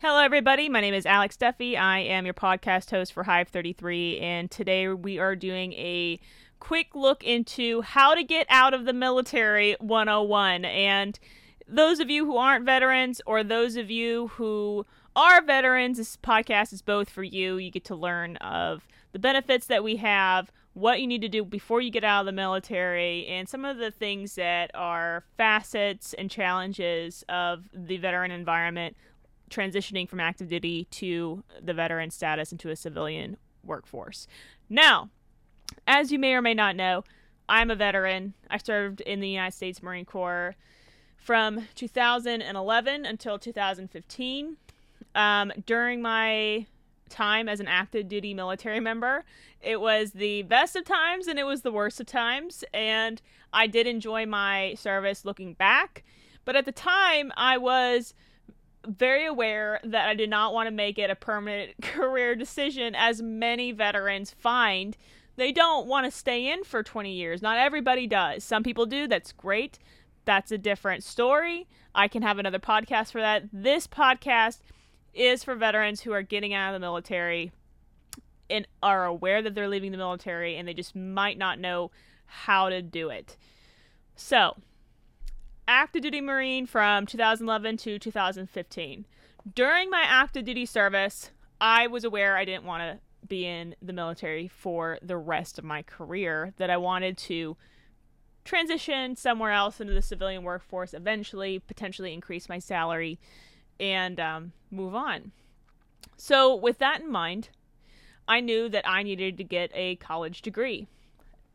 Hello, everybody. My name is Alex Duffy. I am your podcast host for Hive 33, and today we are doing a quick look into how to get out of the military 101. And those of you who aren't veterans, or those of you who are veterans, this podcast is both for you. You get to learn of the benefits that we have, what you need to do before you get out of the military, and some of the things that are facets and challenges of the veteran environment transitioning from active duty to the veteran status into a civilian workforce. Now, as you may or may not know, I'm a veteran. I served in the United States Marine Corps from 2011 until 2015. Um, during my time as an active duty military member, it was the best of times and it was the worst of times. And I did enjoy my service looking back. But at the time, I was very aware that I did not want to make it a permanent career decision, as many veterans find they don't want to stay in for 20 years. Not everybody does. Some people do. That's great. That's a different story. I can have another podcast for that. This podcast is for veterans who are getting out of the military and are aware that they're leaving the military and they just might not know how to do it. So, active duty Marine from 2011 to 2015. During my active duty service, I was aware I didn't want to be in the military for the rest of my career, that I wanted to transition somewhere else into the civilian workforce eventually, potentially increase my salary, and um, move on. So, with that in mind, I knew that I needed to get a college degree.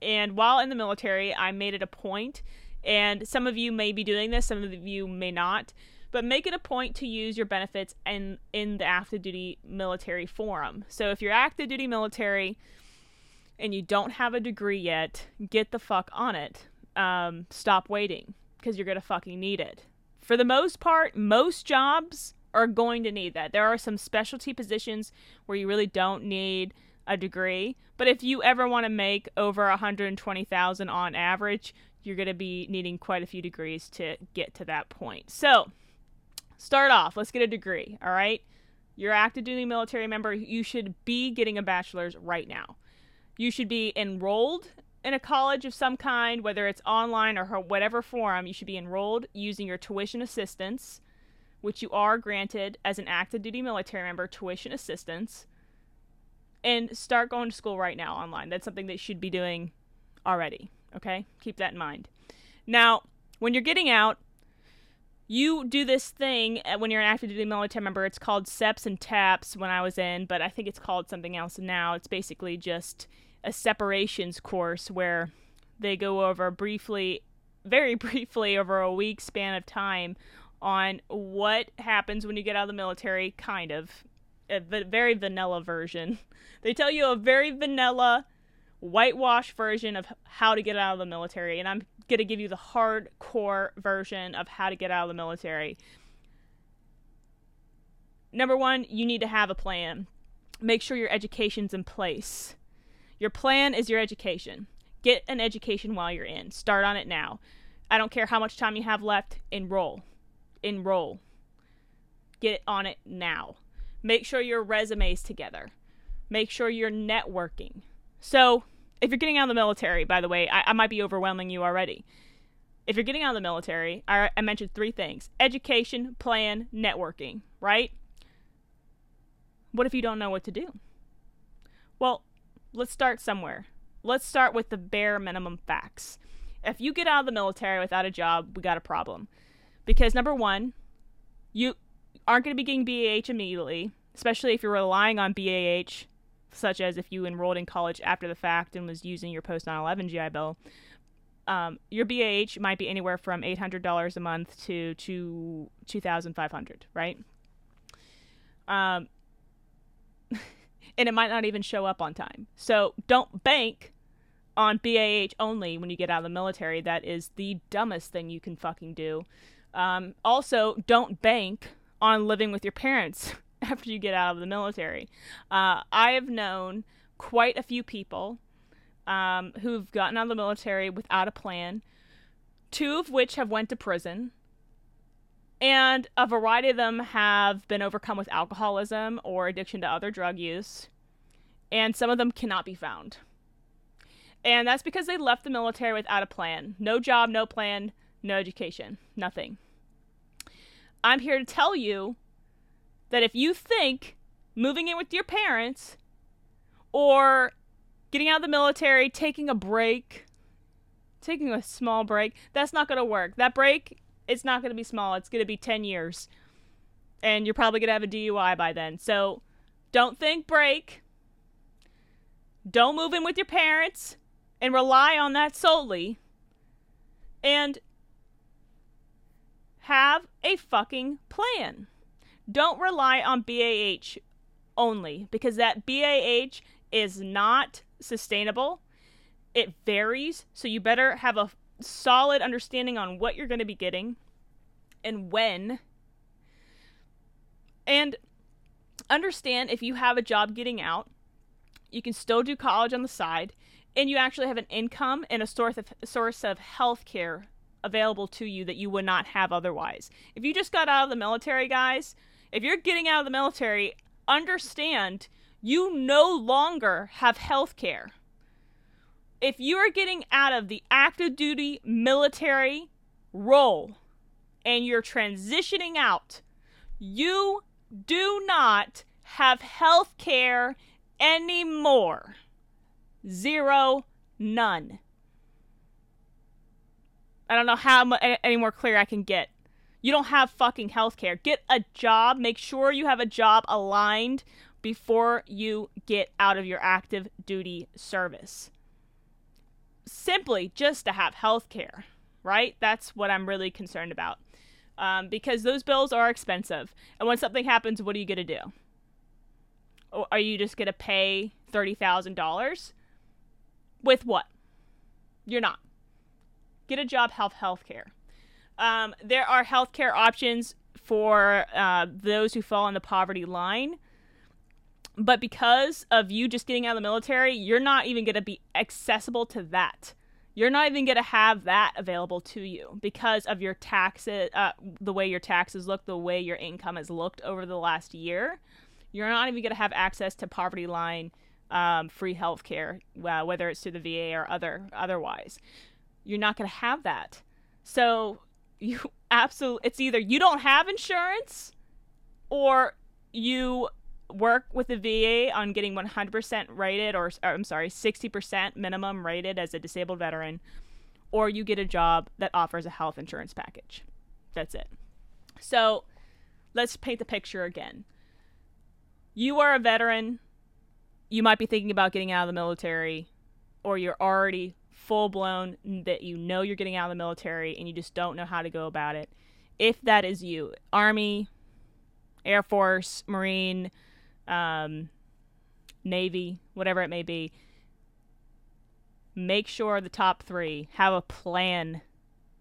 And while in the military, I made it a point and some of you may be doing this, some of you may not. But make it a point to use your benefits in, in the active duty military forum. So if you're active duty military and you don't have a degree yet, get the fuck on it. Um, stop waiting because you're going to fucking need it. For the most part, most jobs are going to need that. There are some specialty positions where you really don't need a degree, but if you ever want to make over 120,000 on average, you're going to be needing quite a few degrees to get to that point. So, start off. Let's get a degree, all right? You're active duty military member, you should be getting a bachelor's right now. You should be enrolled in a college of some kind, whether it's online or whatever forum, you should be enrolled using your tuition assistance, which you are granted as an active duty military member tuition assistance, and start going to school right now online. That's something that you should be doing already. Okay? Keep that in mind. Now, when you're getting out, you do this thing uh, when you're an active duty military member. It's called SEPs and TAPS when I was in, but I think it's called something else now. It's basically just a separations course where they go over briefly, very briefly, over a week span of time on what happens when you get out of the military, kind of. A very vanilla version. They tell you a very vanilla whitewash version of how to get out of the military, and I'm going to give you the hardcore version of how to get out of the military. Number one, you need to have a plan. Make sure your education's in place. Your plan is your education. Get an education while you're in. Start on it now. I don't care how much time you have left, enroll. Enroll. Get on it now. Make sure your resume's together. Make sure you're networking. So, if you're getting out of the military, by the way, I, I might be overwhelming you already. If you're getting out of the military, I, I mentioned three things education, plan, networking, right? What if you don't know what to do? Well, let's start somewhere. Let's start with the bare minimum facts. If you get out of the military without a job, we got a problem. Because number one, you aren't going to be getting BAH immediately, especially if you're relying on BAH such as if you enrolled in college after the fact and was using your post 9/11 GI Bill. Um, your BAH might be anywhere from eight hundred dollars a month to to two thousand five hundred, right? Um, and it might not even show up on time. So don't bank on BAH only when you get out of the military. That is the dumbest thing you can fucking do. Um, also, don't bank on living with your parents after you get out of the military. Uh, I have known quite a few people um, who've gotten out of the military without a plan, two of which have went to prison. And a variety of them have been overcome with alcoholism or addiction to other drug use. And some of them cannot be found. And that's because they left the military without a plan no job, no plan, no education, nothing. I'm here to tell you that if you think moving in with your parents or getting out of the military, taking a break, taking a small break, that's not going to work. That break, it's not going to be small. It's going to be 10 years. And you're probably going to have a DUI by then. So don't think break. Don't move in with your parents and rely on that solely. And have a fucking plan. Don't rely on BAH only because that BAH is not sustainable. It varies, so you better have a solid understanding on what you're going to be getting and when. And understand if you have a job getting out, you can still do college on the side, and you actually have an income and a source of source of health care available to you that you would not have otherwise. If you just got out of the military, guys, if you're getting out of the military, understand you no longer have health care. If you are getting out of the active duty military role and you're transitioning out, you do not have health care anymore. Zero, none. I don't know how any more clear I can get. You don't have fucking health care. Get a job. Make sure you have a job aligned before you get out of your active duty service. Simply just to have health care, right? That's what I'm really concerned about. Um, because those bills are expensive. And when something happens, what are you going to do? are you just going to pay $30,000? With what? You're not. Get a job, have health care. Um, there are healthcare options for uh, those who fall on the poverty line. But because of you just getting out of the military, you're not even going to be accessible to that. You're not even going to have that available to you because of your taxes, uh, the way your taxes look, the way your income has looked over the last year. You're not even going to have access to poverty line um, free health care, uh, whether it's through the VA or other otherwise. You're not going to have that. So you absolutely it's either you don't have insurance or you work with the VA on getting 100% rated or, or I'm sorry, 60% minimum rated as a disabled veteran or you get a job that offers a health insurance package. That's it. So, let's paint the picture again. You are a veteran. You might be thinking about getting out of the military or you're already full blown that you know you're getting out of the military and you just don't know how to go about it. If that is you, Army, Air Force, Marine, um, Navy, whatever it may be, make sure the top three have a plan.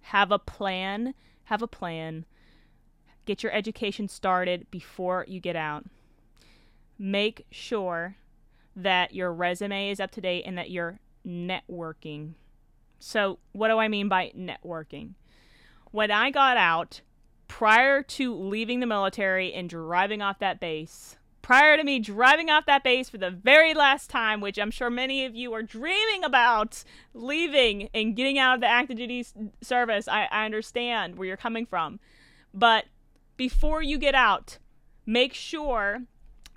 Have a plan. Have a plan. Get your education started before you get out. Make sure that your resume is up to date and that you're networking. So, what do I mean by networking? When I got out, prior to leaving the military and driving off that base, prior to me driving off that base for the very last time, which I'm sure many of you are dreaming about leaving and getting out of the active duty service, I, I understand where you're coming from. But before you get out, make sure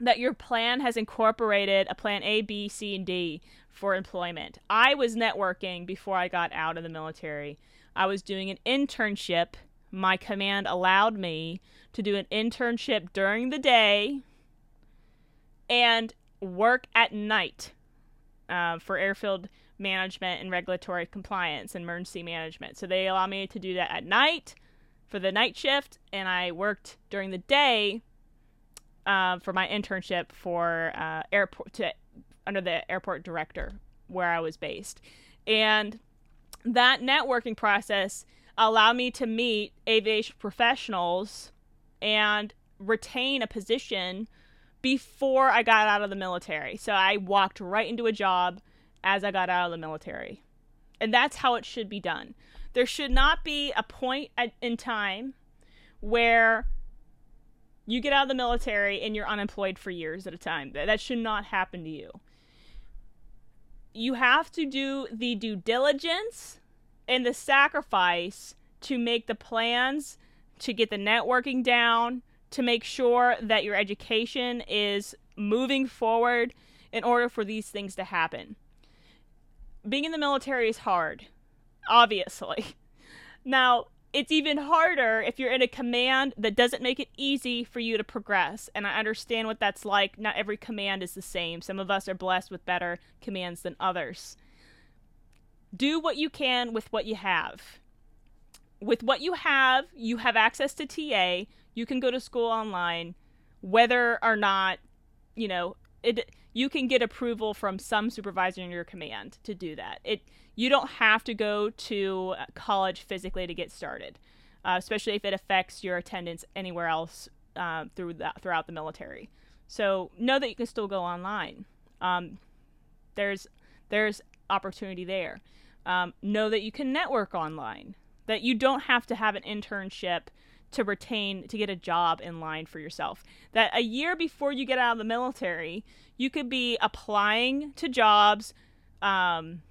that your plan has incorporated a plan A, B, C, and D for employment. I was networking before I got out of the military. I was doing an internship. My command allowed me to do an internship during the day and work at night uh, for airfield management and regulatory compliance and emergency management. So they allow me to do that at night for the night shift, and I worked during the day uh, for my internship for uh, airport to under the airport director where I was based. And that networking process allowed me to meet aviation professionals and retain a position before I got out of the military. So I walked right into a job as I got out of the military. And that's how it should be done. There should not be a point in time where you get out of the military and you're unemployed for years at a time. That should not happen to you. You have to do the due diligence and the sacrifice to make the plans, to get the networking down, to make sure that your education is moving forward in order for these things to happen. Being in the military is hard, obviously. Now, it's even harder if you're in a command that doesn't make it easy for you to progress. And I understand what that's like. Not every command is the same. Some of us are blessed with better commands than others. Do what you can with what you have. With what you have, you have access to TA. You can go to school online, whether or not, you know, it you can get approval from some supervisor in your command to do that. It you don't have to go to college physically to get started, uh, especially if it affects your attendance anywhere else uh, through throughout the military. So know that you can still go online. Um, there's there's opportunity there. Um, know that you can network online. That you don't have to have an internship to retain to get a job in line for yourself. That a year before you get out of the military, you could be applying to jobs um,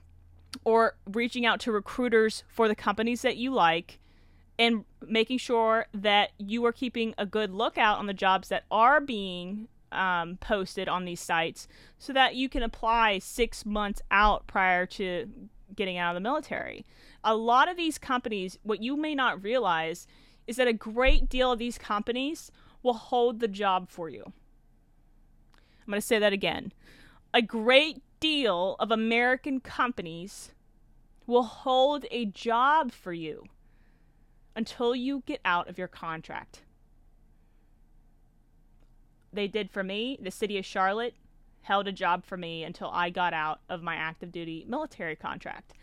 or reaching out to recruiters for the companies that you like and making sure that you are keeping a good lookout on the jobs that are being um, posted on these sites so that you can apply six months out prior to getting out of the military. A lot of these companies, what you may not realize is that a great deal of these companies will hold the job for you. I'm going to say that again. A great deal of American companies will hold a job for you until you get out of your contract. They did for me. The city of Charlotte held a job for me until I got out of my active duty military contract.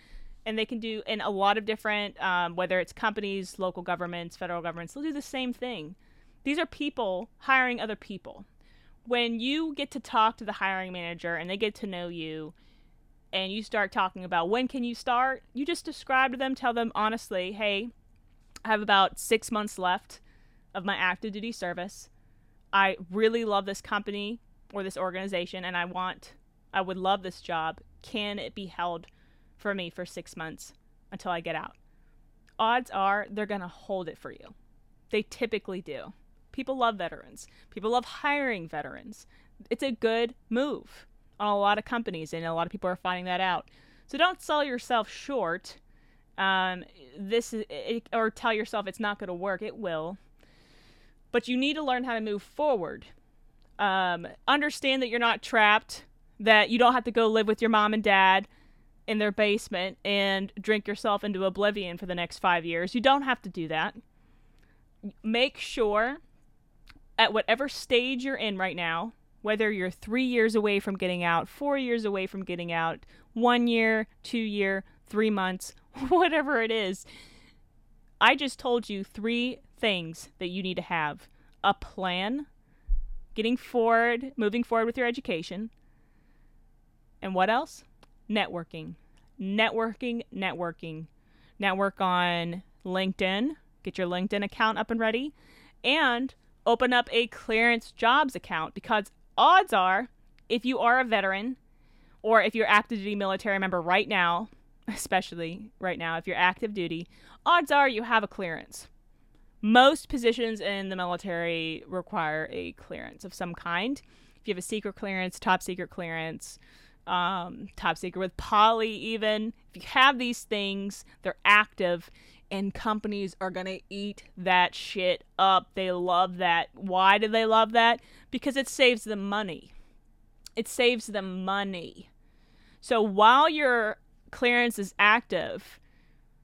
And they can do in a lot of different, um, whether it's companies, local governments, federal governments, they'll do the same thing. These are people hiring other people when you get to talk to the hiring manager and they get to know you and you start talking about when can you start, you just describe to them, tell them honestly, hey, I have about six months left of my active duty service. I really love this company or this organization and I want, I would love this job. Can it be held for me for six months until I get out? Odds are they're going to hold it for you. They typically do. People love veterans. People love hiring veterans. It's a good move on a lot of companies, and a lot of people are finding that out. So don't sell yourself short. Um, this is, it, or tell yourself it's not going to work. It will, but you need to learn how to move forward. Um, understand that you're not trapped. That you don't have to go live with your mom and dad in their basement and drink yourself into oblivion for the next five years. You don't have to do that. Make sure at whatever stage you're in right now, whether you're three years away from getting out, four years away from getting out, one year, two year, three months, whatever it is, I just told you three things that you need to have a plan, getting forward, moving forward with your education, and what else? Networking. Networking, networking. Network on LinkedIn, get your LinkedIn account up and ready, and open up a clearance jobs account because odds are, if you are a veteran or if you're active duty military member right now, especially right now, if you're active duty, odds are you have a clearance. Most positions in the military require a clearance of some kind. If you have a secret clearance, top secret clearance, um, top secret with poly, even, if you have these things, they're active and companies are going to eat that shit up. They love that. Why do they love that? Because it saves them money. It saves them money. So while your clearance is active,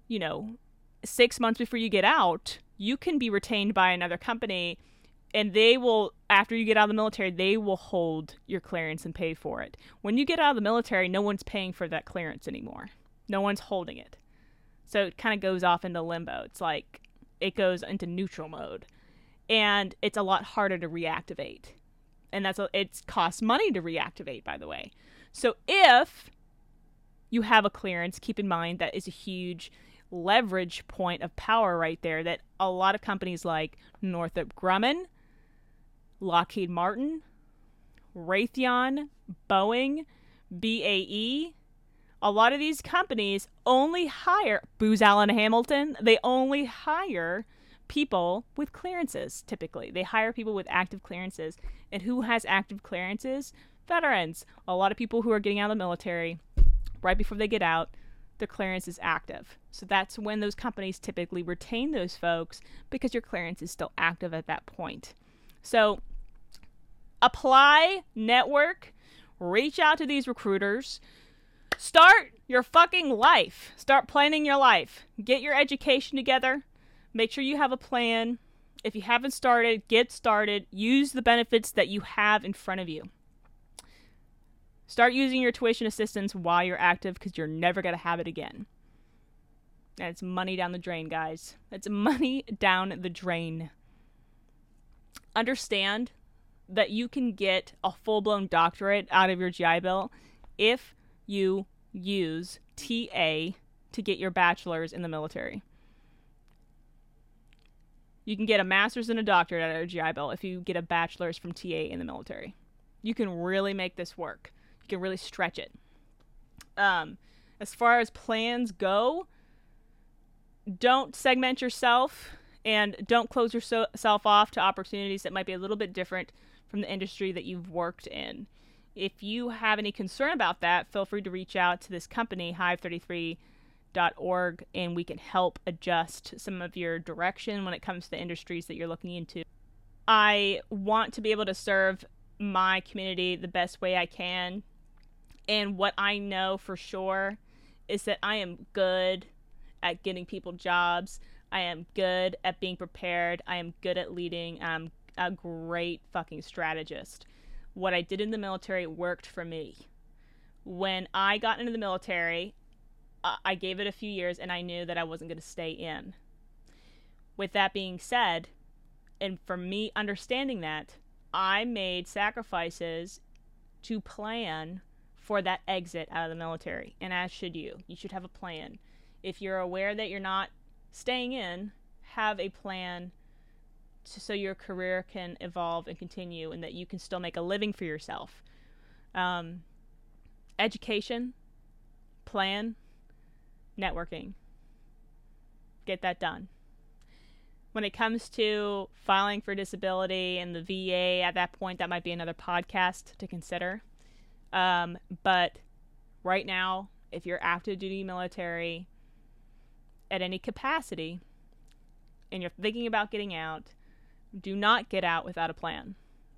you know, six months before you get out, you can be retained by another company and they will after you get out of the military they will hold your clearance and pay for it when you get out of the military no one's paying for that clearance anymore no one's holding it so it kind of goes off into limbo. It's like it goes into neutral mode. And it's a lot harder to reactivate. And that's a, it costs money to reactivate, by the way. So if you have a clearance, keep in mind that is a huge leverage point of power right there that a lot of companies like Northrop Grumman, Lockheed Martin, Raytheon, Boeing, BAE, a lot of these companies only hire Booz Allen Hamilton, they only hire people with clearances typically. They hire people with active clearances. And who has active clearances? Veterans. A lot of people who are getting out of the military right before they get out, their clearance is active. So that's when those companies typically retain those folks because your clearance is still active at that point. So apply, network, reach out to these recruiters. Start your fucking life. Start planning your life. Get your education together. Make sure you have a plan. If you haven't started, get started. Use the benefits that you have in front of you. Start using your tuition assistance while you're active because you're never going to have it again. And it's money down the drain, guys. It's money down the drain. Understand that you can get a full blown doctorate out of your GI Bill if you use TA to get your bachelor's in the military. You can get a master's and a doctorate out of GI Bill if you get a bachelor's from TA in the military. You can really make this work. You can really stretch it. Um, as far as plans go, don't segment yourself and don't close yourself off to opportunities that might be a little bit different from the industry that you've worked in. If you have any concern about that, feel free to reach out to this company, hive33.org, and we can help adjust some of your direction when it comes to the industries that you're looking into. I want to be able to serve my community the best way I can. And what I know for sure is that I am good at getting people jobs. I am good at being prepared. I am good at leading. I'm a great fucking strategist. What I did in the military worked for me. When I got into the military, I gave it a few years and I knew that I wasn't going to stay in. With that being said, and for me understanding that, I made sacrifices to plan for that exit out of the military. And as should you. You should have a plan. If you're aware that you're not staying in, have a plan so your career can evolve and continue and that you can still make a living for yourself. Um, education, plan, networking. Get that done. When it comes to filing for disability and the VA, at that point, that might be another podcast to consider. Um, but right now, if you're active duty military at any capacity and you're thinking about getting out, do not get out without a plan.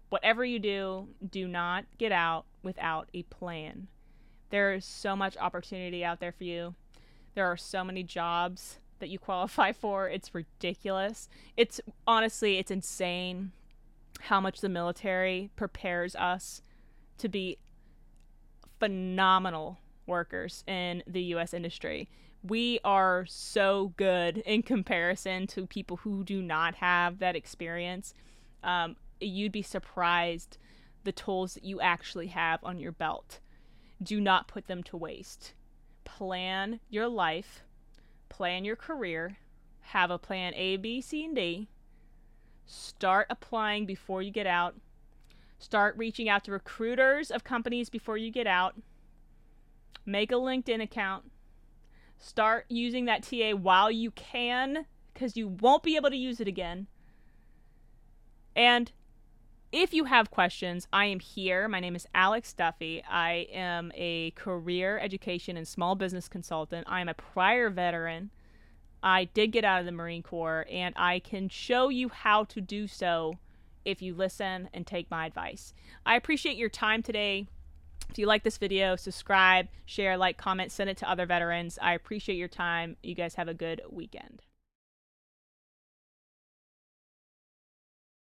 Whatever you do, do not get out without a plan. There is so much opportunity out there for you. There are so many jobs that you qualify for. It's ridiculous. It's honestly, it's insane how much the military prepares us to be phenomenal workers in the US industry. We are so good in comparison to people who do not have that experience. Um, you'd be surprised the tools that you actually have on your belt. Do not put them to waste plan your life, plan your career, have a plan A, B, C, and D. Start applying before you get out. Start reaching out to recruiters of companies before you get out. Make a LinkedIn account. Start using that TA while you can because you won't be able to use it again. And if you have questions, I am here. My name is Alex Duffy. I am a career education and small business consultant. I am a prior veteran. I did get out of the Marine Corps, and I can show you how to do so if you listen and take my advice. I appreciate your time today. If you like this video, subscribe, share, like, comment, send it to other veterans. I appreciate your time. You guys have a good weekend.